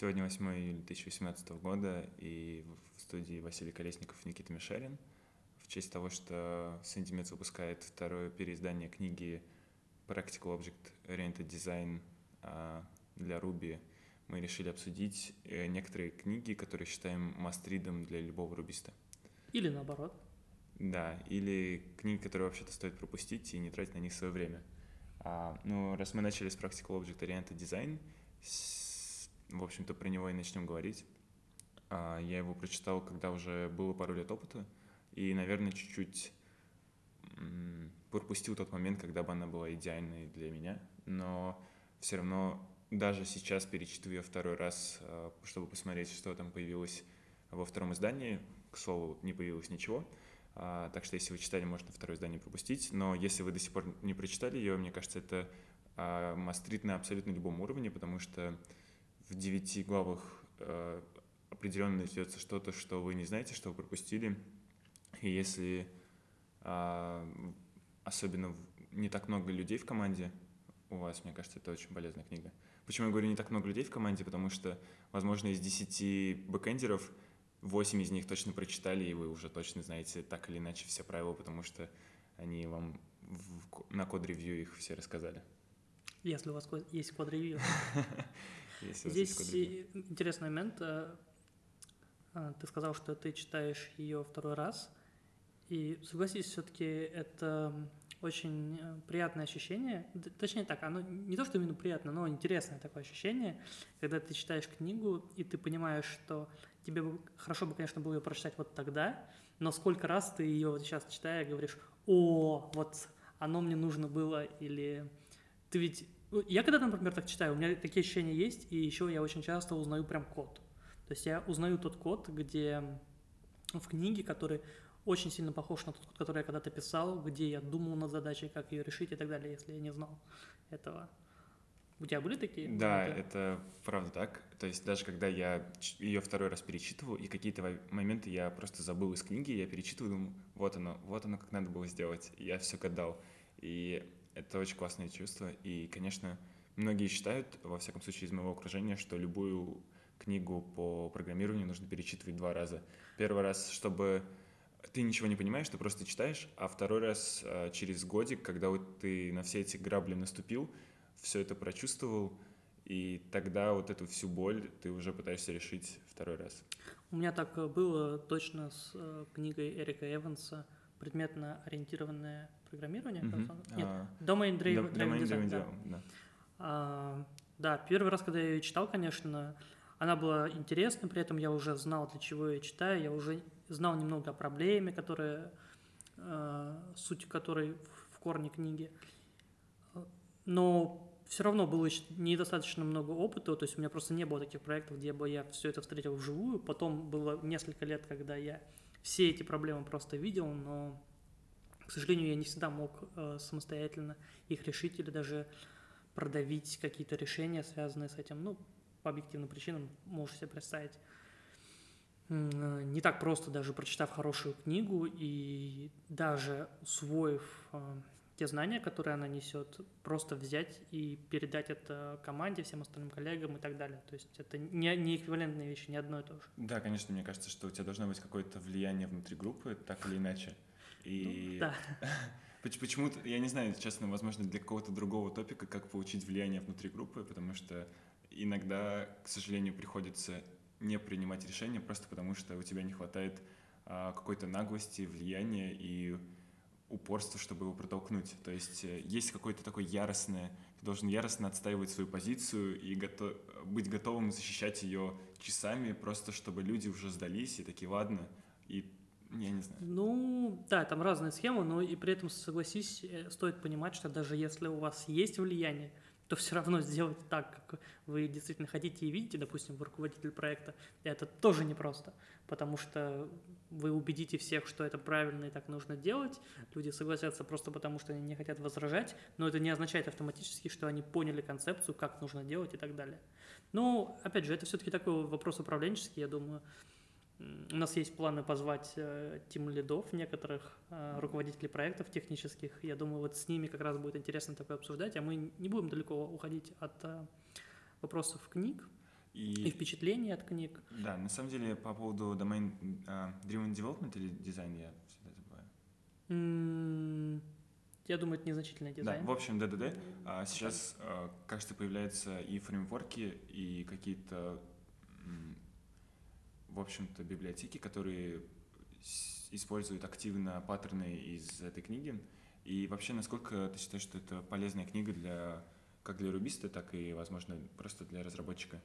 Сегодня 8 июля 2018 года, и в студии Василий Колесников и Никита Мишарин. В честь того, что Сантимец выпускает второе переиздание книги Practical Object Oriented Design а, для Ruby, мы решили обсудить э, некоторые книги, которые считаем мастридом для любого рубиста. Или наоборот. Да, или книги, которые вообще-то стоит пропустить и не тратить на них свое время. А, ну, раз мы начали с Practical Object Oriented Design, в общем-то, про него и начнем говорить. А, я его прочитал, когда уже было пару лет опыта, и, наверное, чуть-чуть пропустил тот момент, когда бы она была идеальной для меня, но все равно даже сейчас перечитываю ее второй раз, а, чтобы посмотреть, что там появилось во втором издании. К слову, не появилось ничего. А, так что, если вы читали, можно второе издание пропустить. Но если вы до сих пор не прочитали ее, мне кажется, это мастрит на абсолютно любом уровне, потому что в девяти главах э, определенно найдется что-то, что вы не знаете, что вы пропустили. И если э, особенно не так много людей в команде у вас, мне кажется, это очень полезная книга. Почему я говорю не так много людей в команде? Потому что, возможно, из 10 бэкэндеров 8 из них точно прочитали, и вы уже точно знаете так или иначе все правила, потому что они вам в, на код-ревью их все рассказали. Если у вас есть код-ревью. Здесь интересный момент. Э, э, ты сказал, что ты читаешь ее второй раз. И согласись, все-таки это очень э, приятное ощущение. Точнее так, оно не то, что именно приятно, но интересное такое ощущение, когда ты читаешь книгу, и ты понимаешь, что тебе хорошо бы, конечно, было ее прочитать вот тогда, но сколько раз ты ее вот сейчас читая говоришь, о, вот оно мне нужно было, или ты ведь я когда-то, например, так читаю, у меня такие ощущения есть, и еще я очень часто узнаю прям код. То есть я узнаю тот код, где в книге, который очень сильно похож на тот код, который я когда-то писал, где я думал над задачей, как ее решить и так далее, если я не знал этого. У тебя были такие? Да, моменты? это правда так. То есть даже когда я ее второй раз перечитывал, и какие-то моменты я просто забыл из книги, я перечитываю, думаю, вот оно, вот оно, как надо было сделать. И я все гадал. И это очень классное чувство. И, конечно, многие считают, во всяком случае из моего окружения, что любую книгу по программированию нужно перечитывать два раза. Первый раз, чтобы ты ничего не понимаешь, ты просто читаешь, а второй раз а, через годик, когда вот ты на все эти грабли наступил, все это прочувствовал, и тогда вот эту всю боль ты уже пытаешься решить второй раз. У меня так было точно с э, книгой Эрика Эванса «Предметно ориентированная программирования? Mm-hmm. Нет, а, Domain Driven, domain Design. Да. Да. А, да, первый раз, когда я ее читал, конечно, она была интересна, при этом я уже знал, для чего я читаю, я уже знал немного о проблеме, которая, э, суть которой в, в корне книги. Но все равно было недостаточно много опыта, то есть у меня просто не было таких проектов, где бы я все это встретил вживую. Потом было несколько лет, когда я все эти проблемы просто видел, но к сожалению, я не всегда мог э, самостоятельно их решить или даже продавить какие-то решения, связанные с этим. Ну, по объективным причинам можешь себе представить. Э, не так просто даже прочитав хорошую книгу и даже усвоив э, те знания, которые она несет, просто взять и передать это команде, всем остальным коллегам и так далее. То есть это не, не эквивалентные вещи, не одно и то же. Да, конечно, мне кажется, что у тебя должно быть какое-то влияние внутри группы, так или иначе. И ну, да. почему-то, я не знаю, честно, возможно, для какого-то другого топика, как получить влияние внутри группы, потому что иногда, к сожалению, приходится не принимать решения просто потому, что у тебя не хватает а, какой-то наглости, влияния и упорства, чтобы его протолкнуть. То есть э, есть какое-то такое яростное, ты должен яростно отстаивать свою позицию и готов, быть готовым защищать ее часами, просто чтобы люди уже сдались и такие, ладно, и я не знаю. Ну, да, там разные схемы, но и при этом, согласись, э, стоит понимать, что даже если у вас есть влияние, то все равно сделать так, как вы действительно хотите. И видите, допустим, вы руководитель проекта, это тоже непросто, потому что вы убедите всех, что это правильно и так нужно делать, люди согласятся просто потому, что они не хотят возражать, но это не означает автоматически, что они поняли концепцию, как нужно делать и так далее. Ну, опять же, это все-таки такой вопрос управленческий, я думаю, у нас есть планы позвать э, тим лидов некоторых э, руководителей проектов технических. Я думаю, вот с ними как раз будет интересно такое обсуждать, а мы не будем далеко уходить от э, вопросов книг. И, и впечатления от книг. Да, на самом деле по поводу domain uh, driven development или дизайн я всегда забываю. Mm, я думаю, это незначительный дизайн. Да, в общем, ДДД. А сейчас, uh, кажется, появляются и фреймворки, и какие-то, в общем-то, библиотеки, которые используют активно паттерны из этой книги. И вообще, насколько ты считаешь, что это полезная книга для как для рубиста, так и, возможно, просто для разработчика?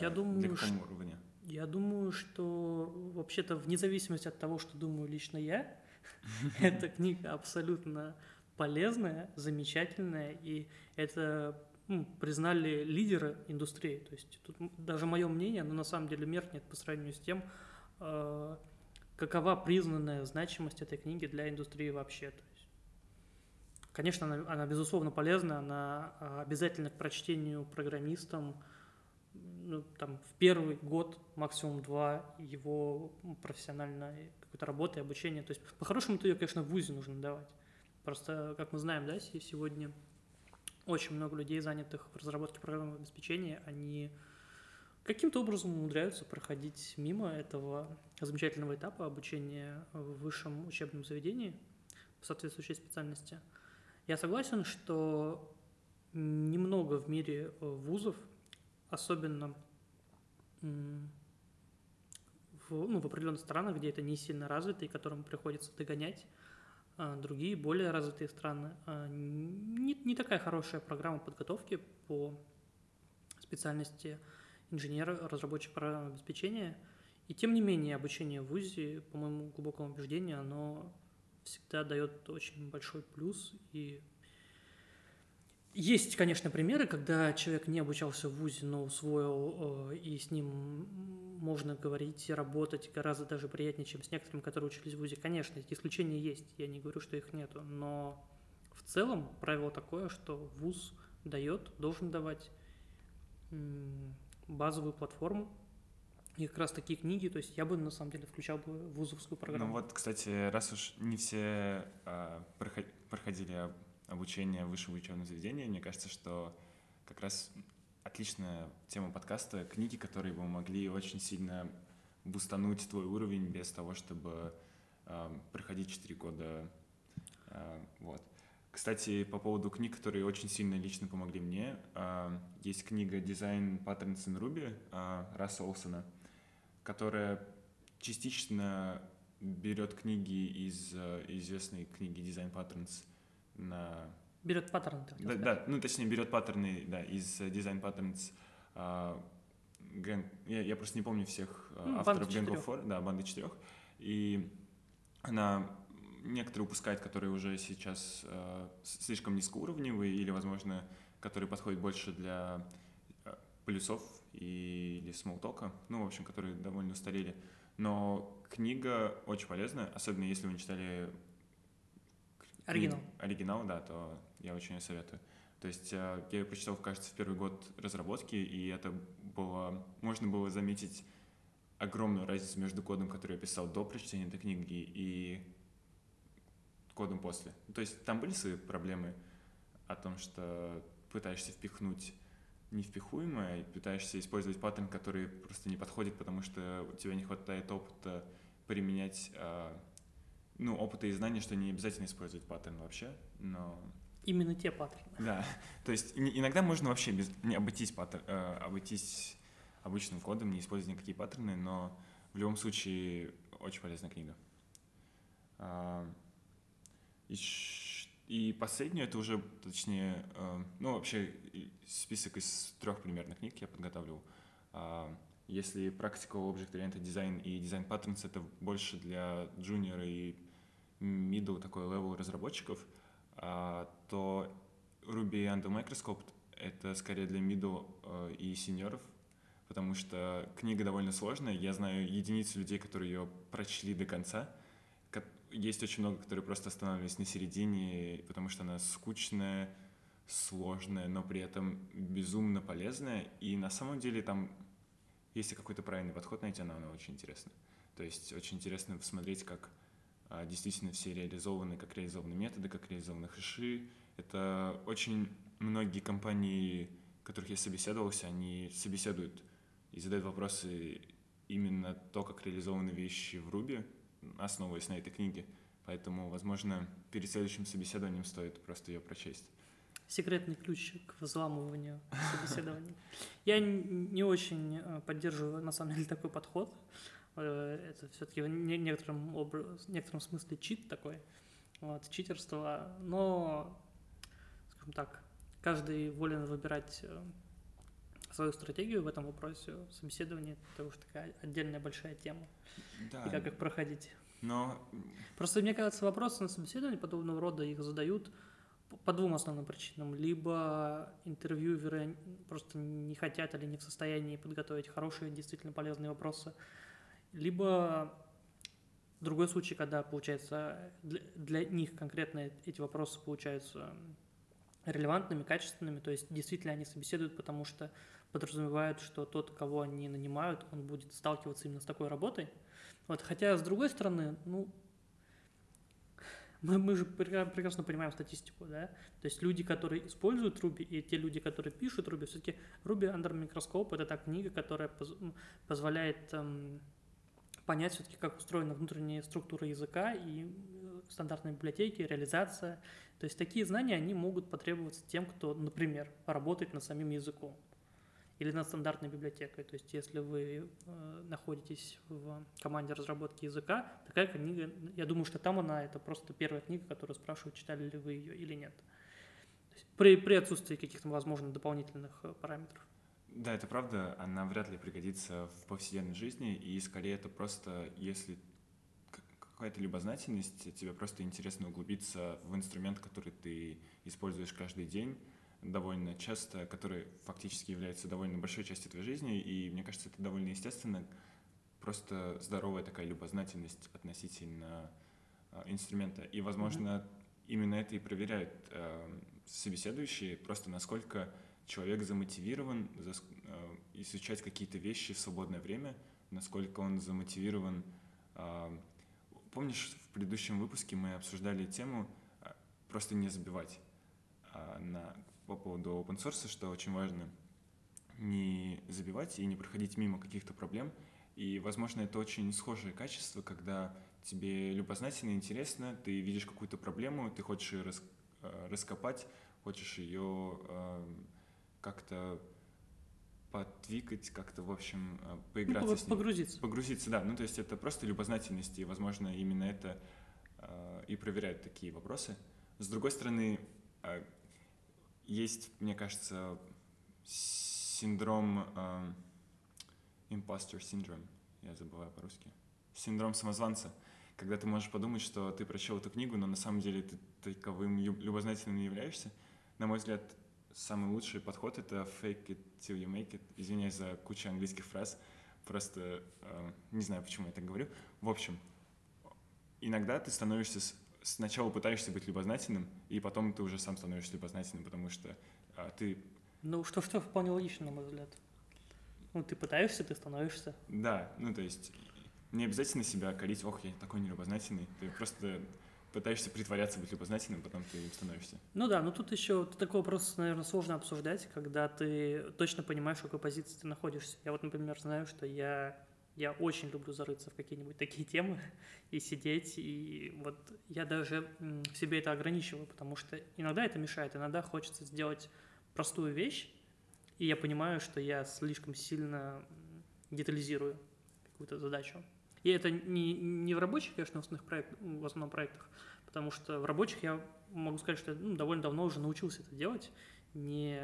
Я э, думаю, для какого что, уровня? Я думаю, что вообще-то вне зависимости от того, что думаю лично я, эта книга абсолютно полезная, замечательная, и это ну, признали лидеры индустрии. То есть тут даже мое мнение, но на самом деле меркнет по сравнению с тем, э, какова признанная значимость этой книги для индустрии вообще. То есть, конечно, она, она безусловно полезна, она а, обязательна к прочтению программистам, ну, там, в первый год, максимум два, его профессиональной какой-то работы, обучения. То есть, по-хорошему, ее, конечно, в ВУЗе нужно давать. Просто, как мы знаем, да, сегодня очень много людей, занятых в разработке программного обеспечения, они каким-то образом умудряются проходить мимо этого замечательного этапа обучения в высшем учебном заведении по соответствующей специальности. Я согласен, что немного в мире э, вузов, особенно в, ну, в определенных странах, где это не сильно развито и которым приходится догонять, другие более развитые страны. А, не, не такая хорошая программа подготовки по специальности инженера, разработчик программного обеспечения. И тем не менее, обучение в ВУЗе, по моему глубокому убеждению, оно всегда дает очень большой плюс. И есть, конечно, примеры, когда человек не обучался в ВУЗе, но усвоил, э, и с ним можно говорить работать гораздо даже приятнее, чем с некоторыми, которые учились в ВУЗе. Конечно, эти исключения есть, я не говорю, что их нету, но в целом правило такое, что ВУЗ дает, должен давать базовую платформу, и как раз такие книги, то есть я бы на самом деле включал бы вузовскую программу. Ну вот, кстати, раз уж не все э, проходили обучение в высшем учебном заведении, мне кажется, что как раз отличная тема подкаста — книги, которые бы могли очень сильно бустануть твой уровень без того, чтобы э, проходить 4 года. Э, вот. Кстати, по поводу книг, которые очень сильно лично помогли мне, а, есть книга «Design Patterns in Ruby» а, Расса Олсона, которая частично берет книги из а, известной книги «Design Patterns» на... Берет паттерны, так да, да, ну точнее берет паттерны, да, из Design Patterns Gang, я, я просто не помню всех ну, авторов Gang of Four, да, банды четырех, и она некоторые упускают, которые уже сейчас э, слишком низкоуровневые или, возможно, которые подходят больше для э, плюсов и, или смолтока, ну, в общем, которые довольно устарели. Но книга очень полезная, особенно если вы не читали оригинал. оригинал, да, то я очень советую. То есть э, я ее прочитал, кажется, в первый год разработки, и это было, можно было заметить огромную разницу между кодом, который я писал до прочтения этой книги, и кодом после. То есть там были свои проблемы о том, что пытаешься впихнуть невпихуемое и пытаешься использовать паттерн, который просто не подходит, потому что у тебя не хватает опыта применять, а, ну, опыта и знаний, что не обязательно использовать паттерн вообще, но... Именно те паттерны. Да, то есть иногда можно вообще без, не обойтись, паттер, э, обойтись обычным кодом, не использовать никакие паттерны, но в любом случае очень полезная книга. А, и, и последнюю, это уже, точнее, э, ну, вообще список из трех примерных книг я подготавливал. Э, если Practical Object Oriented Design и Design Patterns — это больше для junior и middle такой level разработчиков, э, то Ruby Under Microscope — это скорее для middle э, и сеньоров, потому что книга довольно сложная. Я знаю единицы людей, которые ее прочли до конца — есть очень много, которые просто останавливались на середине, потому что она скучная, сложная, но при этом безумно полезная. И на самом деле там, если какой-то правильный подход найти, она, она очень интересна. То есть очень интересно посмотреть, как а, действительно все реализованы, как реализованы методы, как реализованы хэши. Это очень многие компании, которых я собеседовался, они собеседуют и задает вопросы именно то, как реализованы вещи в Ruby, основываясь на этой книге. Поэтому, возможно, перед следующим собеседованием стоит просто ее прочесть. Секретный ключ к взламыванию собеседований. Я не очень э, поддерживаю, на самом деле, такой подход. Э, это все-таки в некотором, образ, в некотором смысле чит такой, вот, читерство. Но, скажем так, каждый волен выбирать э, свою стратегию в этом вопросе. Собеседование – это уж такая отдельная большая тема. Да. И как их проходить. Но... Просто, мне кажется, вопросы на собеседовании подобного рода их задают по двум основным причинам. Либо интервьюеры просто не хотят или не в состоянии подготовить хорошие, действительно полезные вопросы, либо другой случай, когда, получается, для, для них конкретно эти вопросы получаются релевантными, качественными, то есть действительно они собеседуют, потому что подразумевают, что тот, кого они нанимают, он будет сталкиваться именно с такой работой. Вот, хотя, с другой стороны, ну, мы, мы же прекрасно понимаем статистику, да, то есть люди, которые используют Ruby, и те люди, которые пишут Ruby, все-таки Ruby Under Microscope — это та книга, которая поз позволяет эм, понять все-таки, как устроена внутренняя структура языка и э, стандартные библиотеки, реализация. То есть такие знания, они могут потребоваться тем, кто, например, работает над самим языком или над стандартной библиотекой. То есть если вы э, находитесь в команде разработки языка, такая книга, я думаю, что там она, это просто первая книга, которую спрашивают, читали ли вы ее или нет. при, при отсутствии каких-то, возможно, дополнительных э, параметров. Да, это правда, она вряд ли пригодится в повседневной жизни, и скорее это просто, если какая-то любознательность, тебе просто интересно углубиться в инструмент, который ты используешь каждый день, довольно часто, который фактически является довольно большой частью твоей жизни, и мне кажется, это довольно естественно, просто здоровая такая любознательность относительно э, инструмента. И, возможно, mm-hmm. именно это и проверяют э, собеседующие, просто насколько человек замотивирован э, изучать какие-то вещи в свободное время, насколько он замотивирован. Э, помнишь, в предыдущем выпуске мы обсуждали тему э, просто не забивать на, по поводу open source, что очень важно не забивать и не проходить мимо каких-то проблем. И, возможно, это очень схожее качество, когда тебе любознательно, интересно, ты видишь какую-то проблему, ты хочешь ее рас, раскопать, хочешь ее как-то подвигать, как-то, в общем, э, поиграться ну, с ним. Погрузиться. Погрузиться, да. Ну, то есть это просто любознательность, и, возможно, именно это э, и проверяют такие вопросы. С другой стороны, э, есть, мне кажется, синдром э, imposter syndrome, я забываю по-русски, синдром самозванца, когда ты можешь подумать, что ты прочел эту книгу, но на самом деле ты таковым любознательным не являешься. На мой взгляд, самый лучший подход — это fake it till you make it. Извиняюсь за кучу английских фраз, просто э, не знаю, почему я так говорю. В общем, иногда ты становишься, сначала пытаешься быть любознательным, и потом ты уже сам становишься любознательным, потому что э, ты... Ну, что-что вполне логично, на мой взгляд. Ну, ты пытаешься, ты становишься. Да, ну, то есть не обязательно себя корить, ох, я такой нелюбознательный. Ты просто пытаешься притворяться быть любознательным, потом ты им становишься. Ну да, но тут еще такой вопрос, наверное, сложно обсуждать, когда ты точно понимаешь, в какой позиции ты находишься. Я вот, например, знаю, что я, я очень люблю зарыться в какие-нибудь такие темы и сидеть, и вот я даже в себе это ограничиваю, потому что иногда это мешает, иногда хочется сделать простую вещь, и я понимаю, что я слишком сильно детализирую какую-то задачу. И это не, не в рабочих, конечно, в основных проектах, в основном проектах, потому что в рабочих я могу сказать, что я ну, довольно давно уже научился это делать, не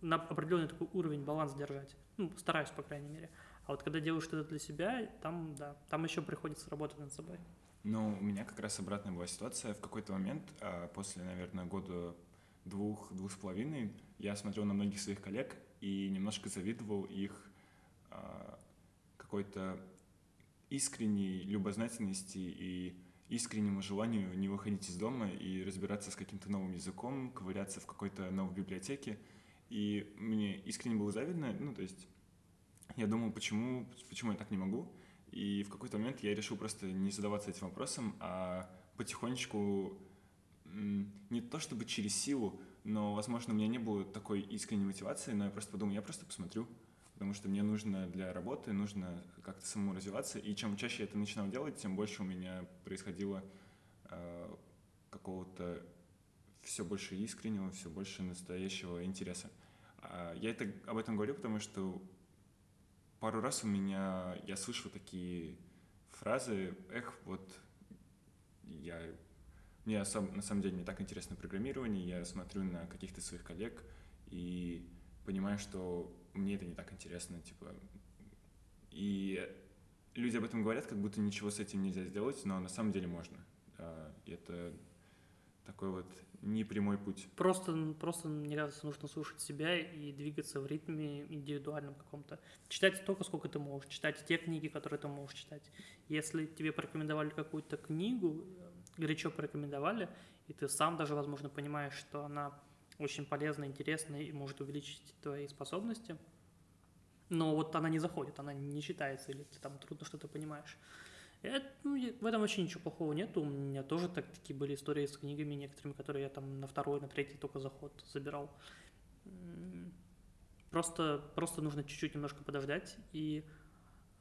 на определенный такой уровень баланс держать. Ну, стараюсь, по крайней мере. А вот когда делаю что-то для себя, там, да, там еще приходится работать над собой. Ну, у меня как раз обратная была ситуация. В какой-то момент, а, после, наверное, года двух, двух с половиной, я смотрел на многих своих коллег и немножко завидовал их а, какой-то искренней любознательности и искреннему желанию не выходить из дома и разбираться с каким-то новым языком, ковыряться в какой-то новой библиотеке. И мне искренне было завидно, ну, то есть я думал, почему, почему я так не могу. И в какой-то момент я решил просто не задаваться этим вопросом, а потихонечку, не то чтобы через силу, но, возможно, у меня не было такой искренней мотивации, но я просто подумал, я просто посмотрю, потому что мне нужно для работы, нужно как-то самому развиваться, и чем чаще я это начинал делать, тем больше у меня происходило э, какого-то все больше искреннего, все больше настоящего интереса. А я это, об этом говорю, потому что пару раз у меня, я слышу такие фразы, эх, вот я, мне сам, на самом деле не так интересно программирование, я смотрю на каких-то своих коллег и понимаю, что мне это не так интересно, типа, и люди об этом говорят, как будто ничего с этим нельзя сделать, но на самом деле можно. А, это такой вот непрямой путь. Просто, просто, мне кажется, нужно слушать себя и двигаться в ритме индивидуальном каком-то. Читать столько, сколько ты можешь, читать те книги, которые ты можешь читать. Если тебе порекомендовали какую-то книгу, горячо порекомендовали, и ты сам даже, возможно, понимаешь, что она очень полезна, интересна и может увеличить твои способности, но вот она не заходит, она не читается, или ты там трудно что-то понимаешь. Это, ну, в этом вообще ничего плохого нет. У меня тоже так, такие были истории с книгами некоторыми, которые я там на второй, на третий только заход забирал. Просто, просто нужно чуть-чуть немножко подождать, и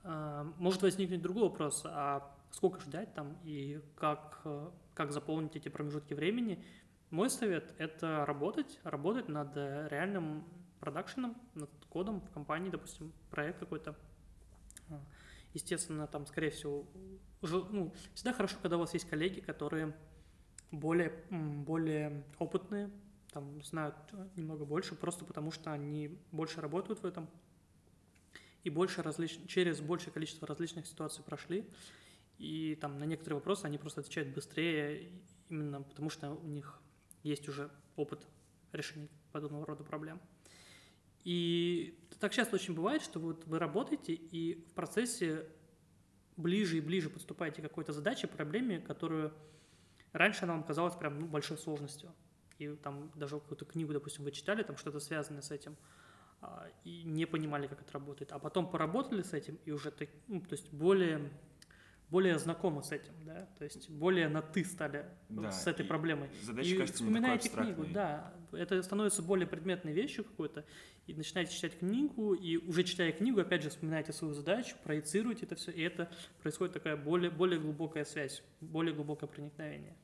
э, может возникнуть другой вопрос, а сколько ждать там и как, как заполнить эти промежутки времени. Мой совет – это работать, работать над реальным продакшеном, над кодом в компании, допустим, проект какой-то. Естественно, там, скорее всего, ну, всегда хорошо, когда у вас есть коллеги, которые более, более опытные, там, знают немного больше, просто потому что они больше работают в этом и больше различ... через большее количество различных ситуаций прошли, и там на некоторые вопросы они просто отвечают быстрее, именно потому что у них есть уже опыт решения подобного рода проблем. И так часто очень бывает, что вот вы работаете и в процессе ближе и ближе подступаете к какой-то задаче, проблеме, которую раньше она вам казалась прям ну, большой сложностью. И там даже какую-то книгу, допустим, вы читали, там что-то связанное с этим, а, и не понимали, как это работает. А потом поработали с этим, и уже ну, то есть более более знакомы с этим, да, то есть более на ты стали да, с этой проблемой. Задача, и кажется, вспоминаете книгу, да, это становится более предметной вещью какой-то, и начинаете читать книгу, и уже читая книгу, опять же, вспоминаете свою задачу, проецируете это все, и это происходит такая более, более глубокая связь, более глубокое проникновение.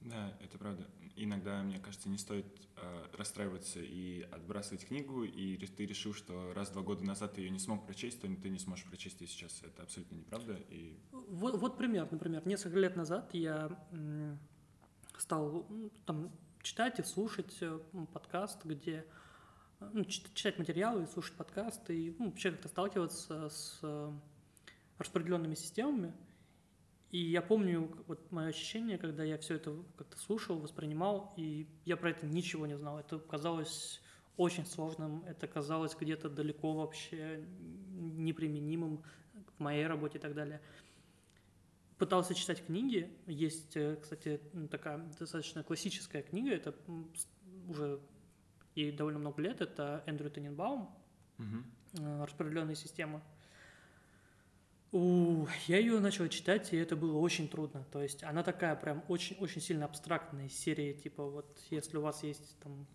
Да, это правда. Иногда, мне кажется, не стоит э, расстраиваться и отбрасывать книгу, и ты решил, что раз два года назад ты ее не смог прочесть, то ты не сможешь прочесть ее сейчас. Это абсолютно неправда. И... Вот, вот пример, например. Несколько лет назад я стал там, читать и слушать э, подкаст, где ну, читать материалы и слушать подкасты, и ну, вообще как-то сталкиваться с э, распределенными системами – и я помню вот мое ощущение, когда я все это как-то слушал, воспринимал, и я про это ничего не знал. Это казалось очень сложным, это казалось где-то далеко вообще неприменимым в моей работе и так далее. Пытался читать книги. Есть, э, кстати, такая достаточно классическая книга, это уже ей довольно много лет, это Эндрю Тененбаум угу. «Распределенные системы». У, я ее начал читать, и это было очень трудно. То есть она такая прям очень-очень сильно абстрактная серия, типа вот если у вас есть там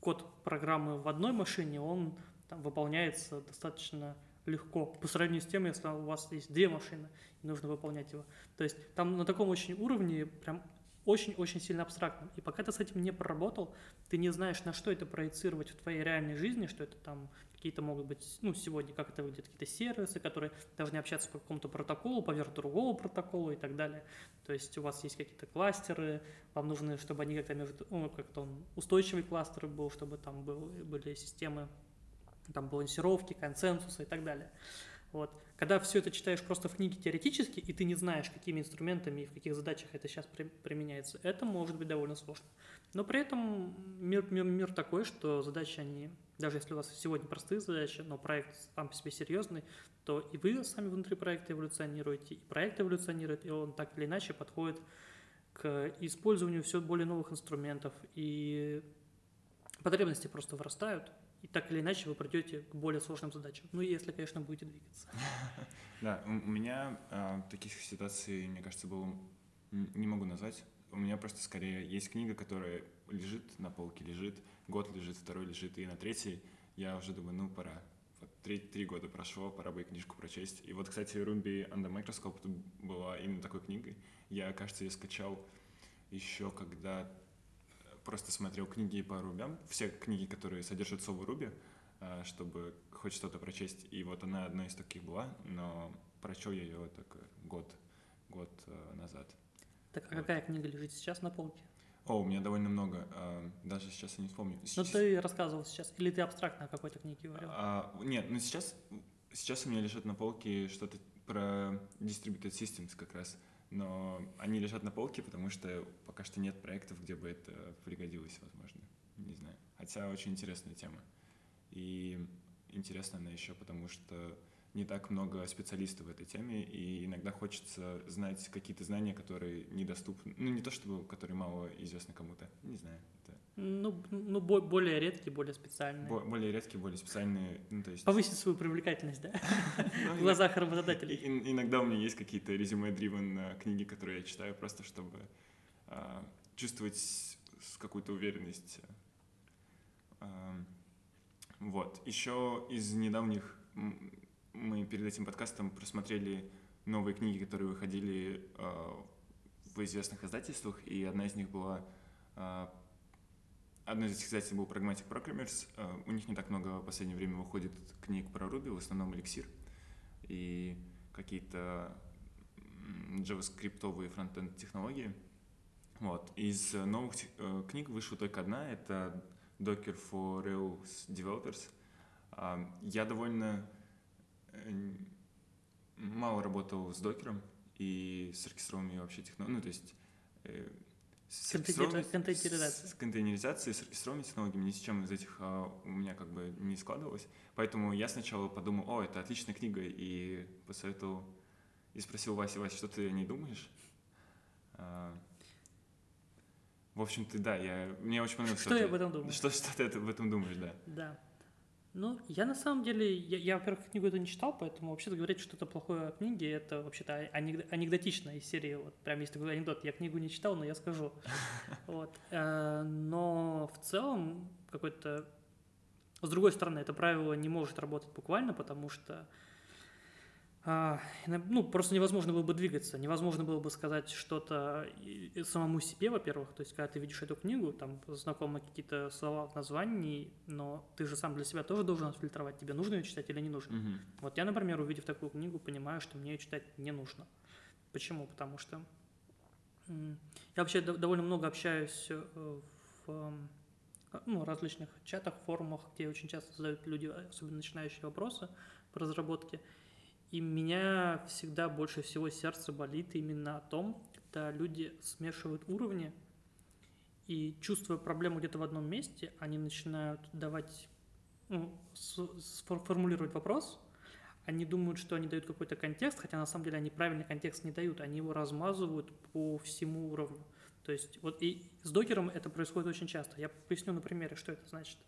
код программы в одной машине, он там выполняется достаточно легко по сравнению с тем, если у вас есть две машины и нужно выполнять его. То есть там на таком очень уровне прям очень-очень сильно абстрактным. И пока ты с этим не проработал, ты не знаешь, на что это проецировать в твоей реальной жизни, что это там какие-то могут быть, ну, сегодня как это выглядит, какие-то сервисы, которые должны общаться по какому-то протоколу, поверх другого протокола и так далее. То есть у вас есть какие-то кластеры, вам нужно, чтобы они как-то между, ну, как-то он устойчивый кластер был, чтобы там был, были системы, там балансировки, консенсуса и так далее. Вот. Когда все это читаешь просто в книге теоретически, и ты не знаешь, какими инструментами и в каких задачах это сейчас при, применяется, это может быть довольно сложно. Но при этом мир, мир, мир такой, что задачи, они, даже если у вас сегодня простые задачи, но проект сам по себе серьезный, то и вы сами внутри проекта эволюционируете, и проект эволюционирует, и он так или иначе подходит к использованию все более новых инструментов, и потребности просто вырастают, и так или иначе вы придете к более сложным задачам. Ну, если, конечно, будете двигаться. Да, у меня а, таких ситуаций, мне кажется, было не могу назвать. У меня просто скорее есть книга, которая лежит на полке, лежит, год лежит, второй лежит, и на третий я уже думаю, ну, пора. Вот три, три года прошло, пора бы и книжку прочесть. И вот, кстати, Ruby Under Microscope была именно такой книгой. Я, кажется, ее скачал еще когда просто смотрел книги по рубям, все книги, которые содержат слово руби, а, чтобы хоть что-то прочесть. И вот она одной из таких была, но прочел я ее так год, год э, назад. Так а вот. какая книга лежит сейчас на полке? О, у меня довольно много, даже сейчас я не вспомню. Ну ты рассказывал сейчас, или ты абстрактно о какой-то книге говорил? А, нет, ну сейчас, сейчас у меня лежит на полке что-то про Distributed Systems как раз, но они лежат на полке, потому что пока что нет проектов, где бы это пригодилось, возможно, не знаю. Хотя очень интересная тема. И интересна она еще потому, что не так много специалистов в этой теме, и иногда хочется знать какие-то знания, которые недоступны, ну не то чтобы, которые мало известны кому-то, не знаю. Ну, ну более редкие, более специальные. Бо- более редкие, более специальные, ну то есть... Повысить свою привлекательность, да, ну, в глазах работодателей. Иногда у меня есть какие-то резюме-дривен книги, которые я читаю просто, чтобы а, чувствовать какую-то уверенность. Вот. Еще из недавних мы перед этим подкастом просмотрели новые книги, которые выходили э, в известных издательствах, и одна из них была э, одно из этих издательств был Pragmatic Programmers. Э, у них не так много в последнее время выходит книг про Ruby, в основном эликсир и какие-то JavaScript фронтенд технологии. Вот. Из новых э, книг вышла только одна, это Docker for Rails Developers. Э, я довольно мало работал с докером и с оркестровыми вообще технологиями, ну, то есть э, с, контейнеризацией. с оркестровыми технологиями ни с чем из этих а, у меня как бы не складывалось. Поэтому я сначала подумал, о, это отличная книга, и посоветовал, и спросил Вася, Вася, что ты о ней думаешь? А, в общем, ты, да, я, мне очень понравилось. Что, что я об этом думаю? Что, что ты об этом думаешь, да. Да. Ну, я на самом деле, я, я во-первых, книгу эту не читал, поэтому вообще-то говорить что-то плохое о книге, это вообще-то анекдотично из серии, вот прям есть такой анекдот, я книгу не читал, но я скажу. Вот. Э, но в целом какой-то... С другой стороны, это правило не может работать буквально, потому что а, ну, просто невозможно было бы двигаться, невозможно было бы сказать что-то самому себе, во-первых, то есть, когда ты видишь эту книгу, там знакомы какие-то слова в названии, но ты же сам для себя тоже должен отфильтровать, тебе нужно ее читать или не нужно. Mm-hmm. Вот я, например, увидев такую книгу, понимаю, что мне ее читать не нужно. Почему? Потому что я вообще довольно много общаюсь э, в ну, различных чатах, форумах, где очень часто задают люди, особенно начинающие вопросы по разработке, и меня всегда больше всего сердце болит именно о том, когда люди смешивают уровни, и чувствуя проблему где-то в одном месте, они начинают давать, ну, сформулировать вопрос, они думают, что они дают какой-то контекст, хотя на самом деле они правильный контекст не дают, они его размазывают по всему уровню. То есть вот и с докером это происходит очень часто. Я поясню на примере, что это значит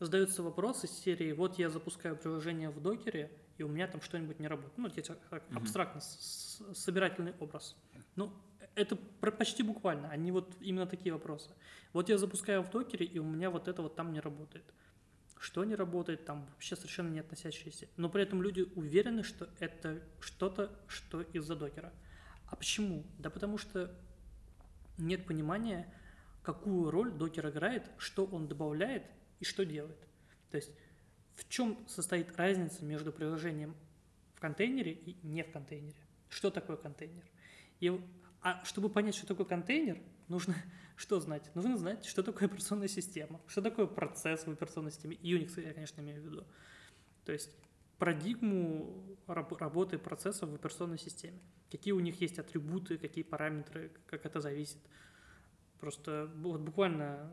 задается вопрос из серии, вот я запускаю приложение в докере, и у меня там что-нибудь не работает. Ну, здесь абстрактно, mm-hmm. собирательный образ. Ну, это почти буквально, они вот именно такие вопросы. Вот я запускаю в докере, и у меня вот это вот там не работает. Что не работает, там вообще совершенно не относящиеся. Но при этом люди уверены, что это что-то, что из-за докера. А почему? Да потому что нет понимания, какую роль докер играет, что он добавляет и что делает. То есть в чем состоит разница между приложением в контейнере и не в контейнере? Что такое контейнер? И, а чтобы понять, что такое контейнер, нужно что знать? Нужно знать, что такое операционная система, что такое процесс в операционной системе. Unix я, конечно, имею в виду. То есть парадигму работы процесса в операционной системе. Какие у них есть атрибуты, какие параметры, как это зависит. Просто вот буквально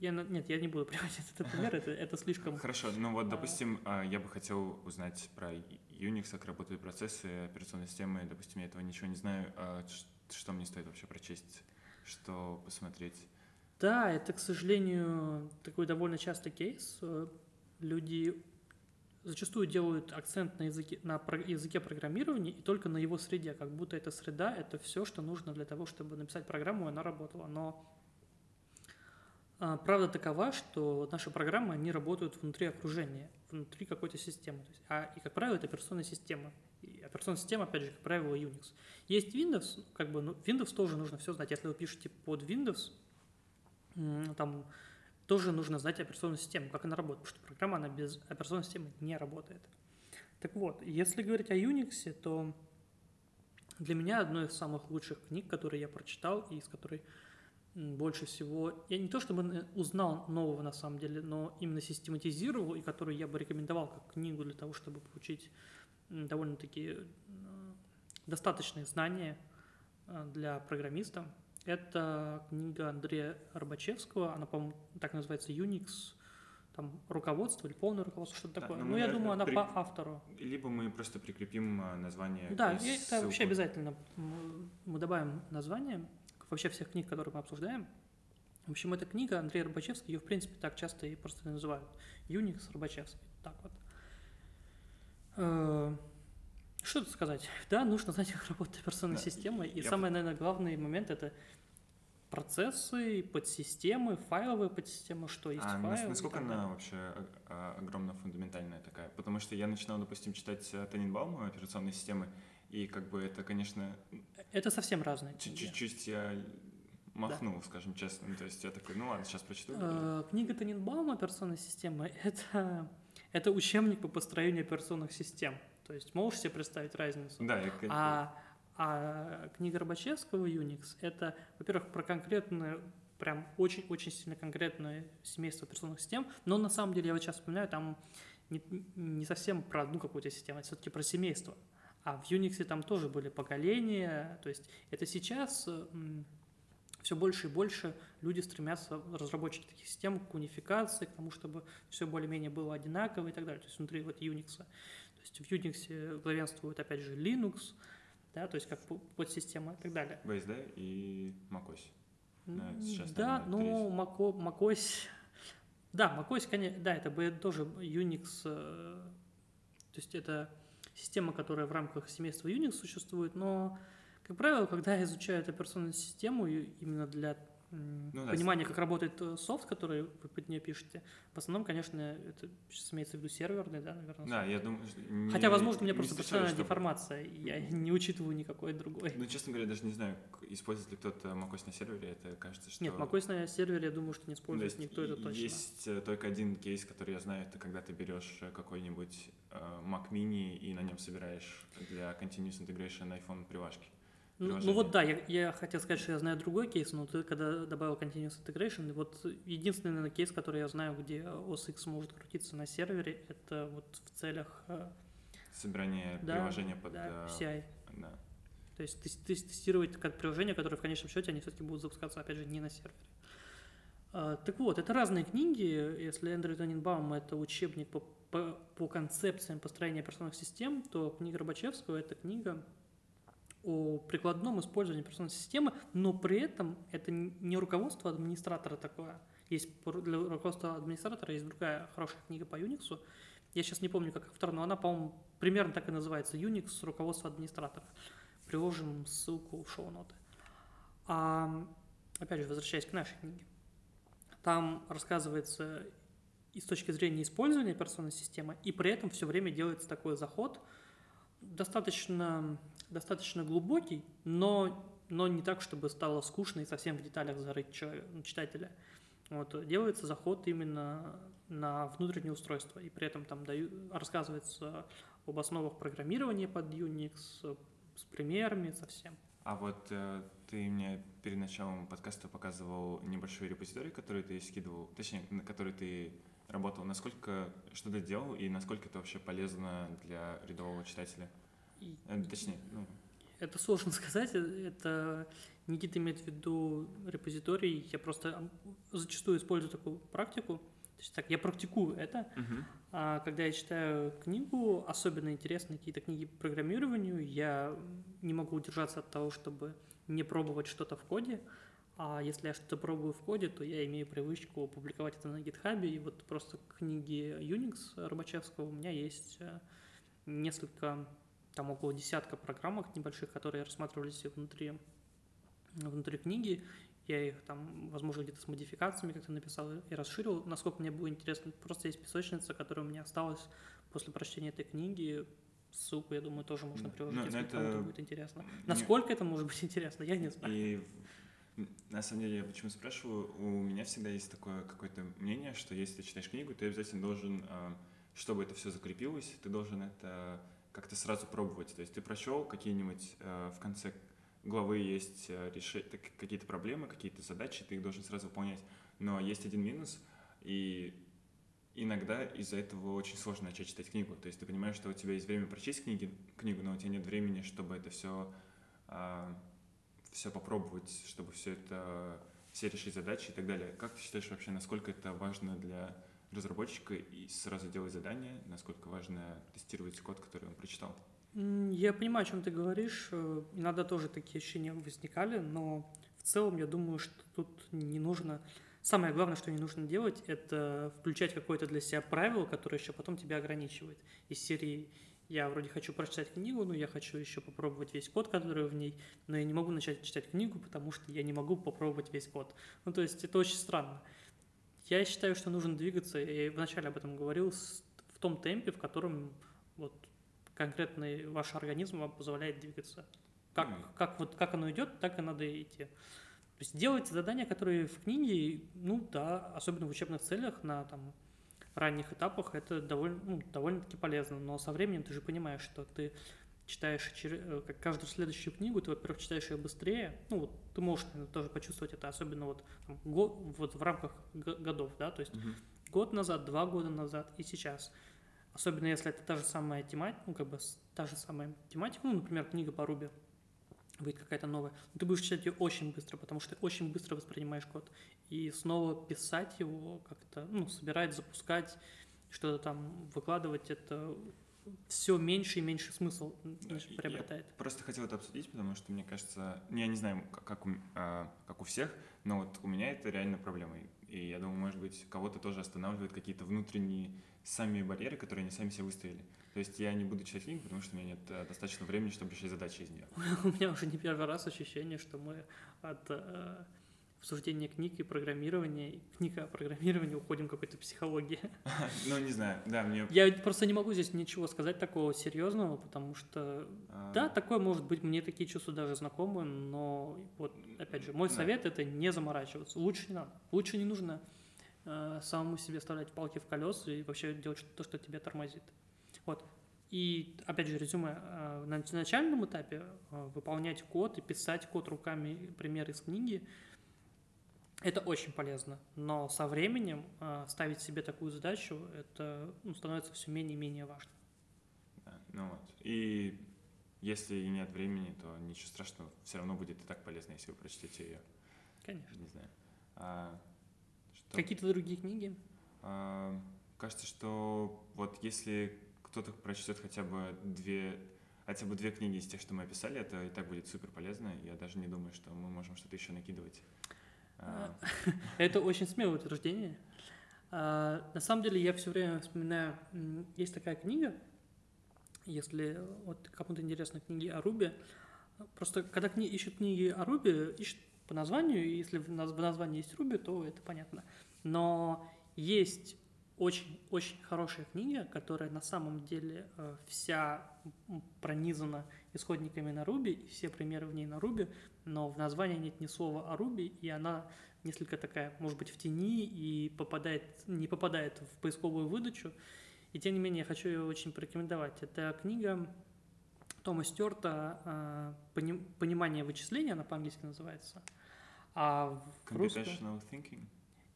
я, нет, я не буду приводить этот пример, это, это слишком... Хорошо, ну вот, а. допустим, а, я бы хотел узнать про Unix, как работают процессы, операционной системы, допустим, я этого ничего не знаю, а что мне стоит вообще прочесть, что посмотреть? Да, это, к сожалению, такой довольно частый кейс. Люди зачастую делают акцент на языке, на языке программирования и только на его среде, как будто эта среда — это все, что нужно для того, чтобы написать программу, и она работала. Но правда такова, что наши программы, они работают внутри окружения, внутри какой-то системы. То есть, а, и, как правило, это операционная система. И операционная система, опять же, как правило, Unix. Есть Windows, как бы, ну, Windows тоже нужно все знать. Если вы пишете под Windows, там тоже нужно знать операционную систему, как она работает, потому что программа, она без операционной системы не работает. Так вот, если говорить о Unix, то для меня одной из самых лучших книг, которые я прочитал и из которой больше всего, я не то чтобы узнал нового на самом деле, но именно систематизировал, и которую я бы рекомендовал как книгу для того, чтобы получить довольно-таки э, достаточные знания э, для программиста. Это книга Андрея Рыбачевского, она, по-моему, так называется Unix, там руководство или полное руководство, что-то да, такое. Ну, я думаю, она при... по автору. Либо мы просто прикрепим э, название. Да, это вообще обязательно. Мы добавим название вообще всех книг, которые мы обсуждаем. В общем, эта книга Андрея Рыбачевский, ее, в принципе, так часто и просто называют. Unix Рыбачевский. Так вот. Э, что тут сказать? Да, нужно знать, как работает операционная да. система. И Я... самый, наверное, главный момент – это процессы, подсистемы, файловые подсистемы, что есть а, файлы. Насколько она вообще огромно фундаментальная такая? Потому что я начинал, допустим, читать э, Тененбаума операционные системы, и как бы это, конечно... Это совсем разные Чуть-чуть я махнул, да. скажем честно. То есть я такой, ну ладно, сейчас прочту. Э, книга Тененбаума «Операционная система» — это, это учебник по построению операционных систем. То есть можешь себе представить разницу? Да, я... А, а книга Рыбачевского «Unix» — это, во-первых, про конкретную прям очень-очень сильно конкретное семейство операционных систем, но на самом деле, я вот сейчас вспоминаю, там не, не совсем про одну какую-то систему, а все-таки про семейство. А в Unix там тоже были поколения, то есть это сейчас все больше и больше люди стремятся, разработчики таких систем, к унификации, к тому, чтобы все более-менее было одинаково и так далее, то есть внутри вот Unix. То есть в Unix главенствует, опять же, Linux, да, то есть как подсистема и так далее. BSD и macOS. Сейчас, да, ну, macOS, да, macOS, конечно, да, это тоже Unix, э, то есть это система, которая в рамках семейства Unix существует, но, как правило, когда изучают операционную систему именно для ну, понимания, да. как работает э, софт, который вы под нее пишете, в основном, конечно, это сейчас имеется в виду серверный, да, наверное. Да, я думаю, не, Хотя, возможно, у меня просто профессиональная чтобы... деформация, я не учитываю никакой другой. Ну, честно говоря, даже не знаю, использует ли кто-то macOS на сервере, это кажется, что... Нет, macOS на сервере, я думаю, что не использует ну, никто, это точно. Есть э, только один кейс, который я знаю, это когда ты берешь э, какой-нибудь Mac Mini и на нем собираешь для Continuous Integration iPhone привашки. Ну, ну вот да, я, я хотел сказать, что я знаю другой кейс, но ты когда добавил Continuous Integration, вот единственный, наверное, кейс, который я знаю, где OS X может крутиться на сервере, это вот в целях... Э, Собирания да, приложения под... Да, CI. Да. То есть тестировать как приложение, которое в конечном счете они все-таки будут запускаться, опять же, не на сервере. А, так вот, это разные книги. Если Эндрю Тоненбаум – это учебник по, по, по концепциям построения операционных систем, то книга Рыбачевского – это книга о прикладном использовании операционной системы, но при этом это не руководство администратора такое. Есть для руководства администратора есть другая хорошая книга по Unix. Я сейчас не помню, как автор, но она, по-моему, примерно так и называется. Unix руководство администратора. Приложим ссылку в шоу-ноты. А, опять же, возвращаясь к нашей книге. Там рассказывается и с точки зрения использования операционной системы, и при этом все время делается такой заход, достаточно достаточно глубокий, но, но не так, чтобы стало скучно и совсем в деталях зарыть человека, читателя. Вот, делается заход именно на внутреннее устройство, и при этом там даю, рассказывается об основах программирования под Unix с примерами совсем. А вот э, ты мне перед началом подкаста показывал небольшой репозиторий, который ты скидывал, точнее, на который ты работал. Насколько, что ты делал и насколько это вообще полезно для рядового читателя? Э, точнее, ну... Это сложно сказать, это Никита имеет в виду репозиторий, я просто зачастую использую такую практику, то есть так, я практикую это, uh-huh. а когда я читаю книгу, особенно интересные какие-то книги по программированию, я не могу удержаться от того, чтобы не пробовать что-то в коде, а если я что-то пробую в коде, то я имею привычку публиковать это на GitHub, и вот просто книги Unix Рыбачевского у меня есть э, несколько там около десятка программок небольших, которые рассматривались внутри, внутри книги. я их там, возможно, где-то с модификациями как-то написал и расширил, насколько мне было интересно. Просто есть песочница, которая у меня осталась после прочтения этой книги. Ссылку, я думаю, тоже можно приложить, но, если это... кому-то будет интересно. Насколько не... это может быть интересно, я не знаю. И на самом деле, я почему спрашиваю, у меня всегда есть такое какое-то мнение, что если ты читаешь книгу, ты обязательно должен, а, чтобы это все закрепилось, ты должен это как-то сразу пробовать. То есть ты прочел какие-нибудь а, в конце главы есть а, решить какие-то проблемы, какие-то задачи, ты их должен сразу выполнять. Но есть один минус, и иногда из-за этого очень сложно начать читать книгу. То есть ты понимаешь, что у тебя есть время прочесть книги, книгу, но у тебя нет времени, чтобы это все все попробовать, чтобы все это, все решить задачи и так далее. Как ты считаешь вообще, насколько это важно для разработчика и сразу делать задание, насколько важно тестировать код, который он прочитал? Я понимаю, о чем ты говоришь. Э, иногда тоже такие ощущения возникали, но в целом я думаю, что тут не нужно... Самое главное, что не нужно делать, это включать какое-то для себя правило, которое еще потом тебя ограничивает. Из серии я вроде хочу прочитать книгу, но я хочу еще попробовать весь код, который в ней, но я не могу начать читать книгу, потому что я не могу попробовать весь код. Ну, то есть это очень странно. Я считаю, что нужно двигаться, я вначале об этом говорил, в том темпе, в котором вот конкретный ваш организм вам позволяет двигаться. Как, как, вот, как оно идет, так и надо идти. То есть делать задания, которые в книге, ну да, особенно в учебных целях, на там, ранних этапах это довольно, ну, довольно-таки полезно, но со временем ты же понимаешь, что ты читаешь э, как каждую следующую книгу, ты, во-первых, читаешь ее быстрее, ну, вот ты можешь наверное, тоже почувствовать это, особенно вот, там, год, вот в рамках годов, да, то есть угу. год назад, два года назад и сейчас. Особенно если это та же самая тематика, ну, как бы та же самая тематика, ну, например, книга по Руби, выйдет какая-то новая, ты будешь читать ее очень быстро, потому что ты очень быстро воспринимаешь код. И снова писать его, как-то, ну, собирать, запускать, что-то там выкладывать, это все меньше и меньше смысл приобретает. Я просто хотел это обсудить, потому что мне кажется, я не знаю, как, как, у, а, как у всех, но вот у меня это реально проблема. И я думаю, может быть, кого-то тоже останавливают какие-то внутренние сами барьеры, которые они сами себе выставили. То есть я не буду читать книгу, потому что у меня нет э, достаточно времени, чтобы решить задачи из нее. У меня уже не первый раз ощущение, что мы от обсуждения книг и программирования, книга о программировании уходим к какой-то психологии. Ну, не знаю, да, мне... Я просто не могу здесь ничего сказать такого серьезного, потому что, а. да, такое может быть, мне такие чувства даже знакомы, но вот, опять же, мой совет – это не заморачиваться. Лучше не надо, лучше не нужно э, самому себе вставлять палки в колеса и вообще делать то, что тебя тормозит. Вот. И, опять же, резюме, э, на начальном этапе э, выполнять код и писать код руками, пример из книги, это очень полезно. Но со временем э, ставить себе такую задачу, это ну, становится все менее и менее важно. Да, ну вот. И если и нет времени, то ничего страшного, все равно будет и так полезно, если вы прочтете ее. Конечно. Не знаю. А, что... Какие-то другие книги? А, кажется, что вот если кто-то прочтет хотя бы две хотя бы две книги из тех, что мы описали, это и так будет супер полезно. Я даже не думаю, что мы можем что-то еще накидывать. А. Это очень смелое утверждение. А, на самом деле я все время вспоминаю, есть такая книга, если вот кому-то интересны книги о Руби, просто когда кни ищут книги о Руби, ищут по названию, и если в названии есть Руби, то это понятно. Но есть очень-очень хорошая книга, которая на самом деле э, вся пронизана исходниками на Ruby, и все примеры в ней на Ruby, но в названии нет ни слова о Ruby, и она несколько такая, может быть, в тени и попадает, не попадает в поисковую выдачу. И тем не менее, я хочу ее очень порекомендовать. Это книга Тома Стюарта э, «Понимание вычисления», она по-английски называется. А в Computational русском... Thinking?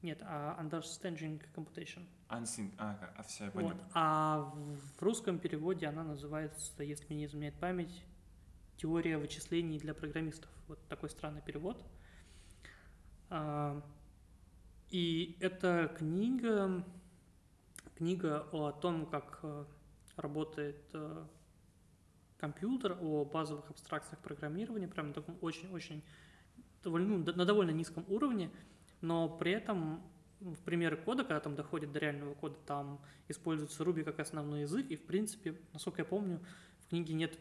Нет, а Understanding Computation. Unsync, а, а все, я понял. Вот. А в русском переводе она называется, если мне не изменяет память, «Теория вычислений для программистов». Вот такой странный перевод. А, и эта книга, книга о том, как э, работает э, компьютер, о базовых абстракциях программирования, прям на таком очень-очень, ну, на довольно низком уровне – но при этом в примеры кода, когда там доходит до реального кода, там используется Ruby как основной язык, и в принципе, насколько я помню, в книге нет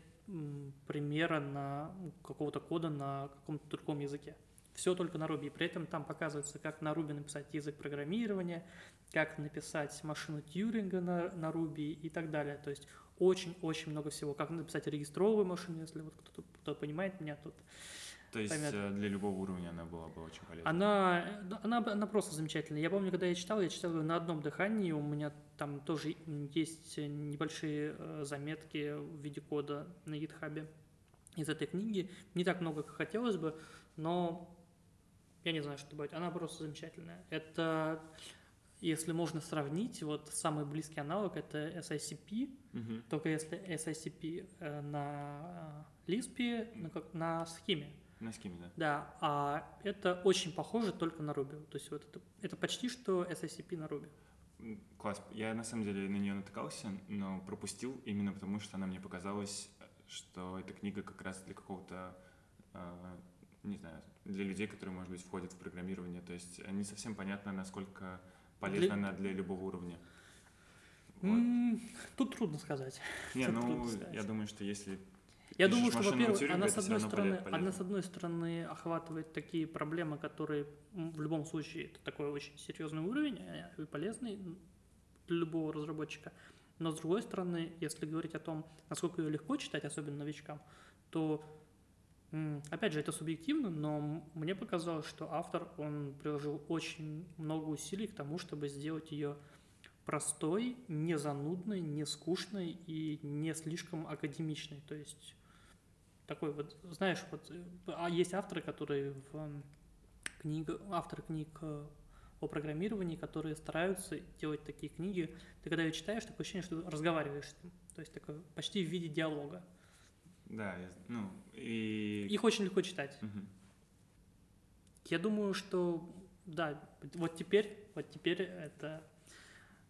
примера на ну, какого-то кода на каком-то другом языке. все только на Ruby. При этом там показывается, как на Ruby написать язык программирования, как написать машину Тьюринга на, на Ruby и так далее. То есть очень-очень много всего. Как написать регистровую машину, если вот кто-то кто понимает меня тут. То есть поймет. Э, для любого уровня она была бы очень полезна? Она, она, она просто замечательная. Я помню, когда я читал, я читал ее на одном дыхании, у меня там тоже есть небольшие э, заметки в виде кода на гитхабе из этой книги. Не так много, как хотелось бы, но я не знаю, что добавить. Она просто замечательная. Это, если можно сравнить, вот самый близкий аналог это SICP, угу. только если SICP э, на Lisp, на, на схеме. На схеме, да. Да, а это очень похоже только на Ruby. То есть вот это, это почти что SICP на Ruby. Класс. Я на самом деле на нее натыкался, но пропустил именно потому, что она мне показалась, что эта книга как раз для какого-то э, не знаю, для людей, которые, может быть, входят в программирование. То есть не совсем понятно, насколько полезна для... она для любого уровня. Вот. Тут трудно сказать. Не, Тут ну, я думаю, что если я думаю, что, во-первых, она с одной стороны, она с одной стороны охватывает такие проблемы, которые в любом случае это такой очень серьезный уровень и полезный для любого разработчика. Но с другой стороны, если говорить о том, насколько ее легко читать, особенно новичкам, то Опять же, это субъективно, но мне показалось, что автор, он приложил очень много усилий к тому, чтобы сделать ее простой, не занудной, не скучной и не слишком академичной. То есть такой вот, знаешь, вот, а есть авторы, которые в книг, авторы книг э, о программировании, которые стараются делать такие книги. Ты когда ее читаешь, такое ощущение, что разговариваешь с ним. То есть такое почти в виде диалога. Да, ну и... Их очень легко читать. Угу. Я думаю, что да, вот теперь, вот теперь это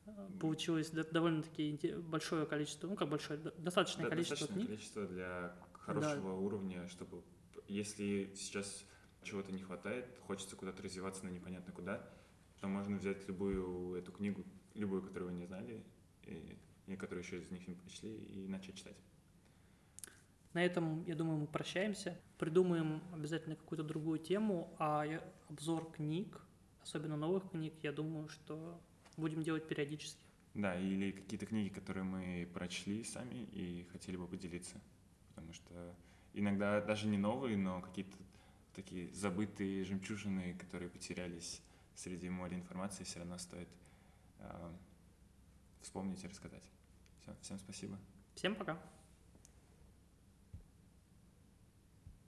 э, получилось довольно-таки большое количество, ну как большое, достаточное да, количество достаточное книг. количество для хорошего да. уровня, чтобы если сейчас чего-то не хватает, хочется куда-то развиваться, но непонятно куда, то можно взять любую эту книгу, любую, которую вы не знали, и, и которую еще из них не прочли, и начать читать. На этом, я думаю, мы прощаемся. Придумаем обязательно какую-то другую тему, а обзор книг, особенно новых книг, я думаю, что будем делать периодически. Да, или какие-то книги, которые мы прочли сами и хотели бы поделиться. Что иногда даже не новые, но какие-то такие забытые жемчужины, которые потерялись среди моря информации, все равно стоит э, вспомнить и рассказать. Все, всем спасибо. Всем пока.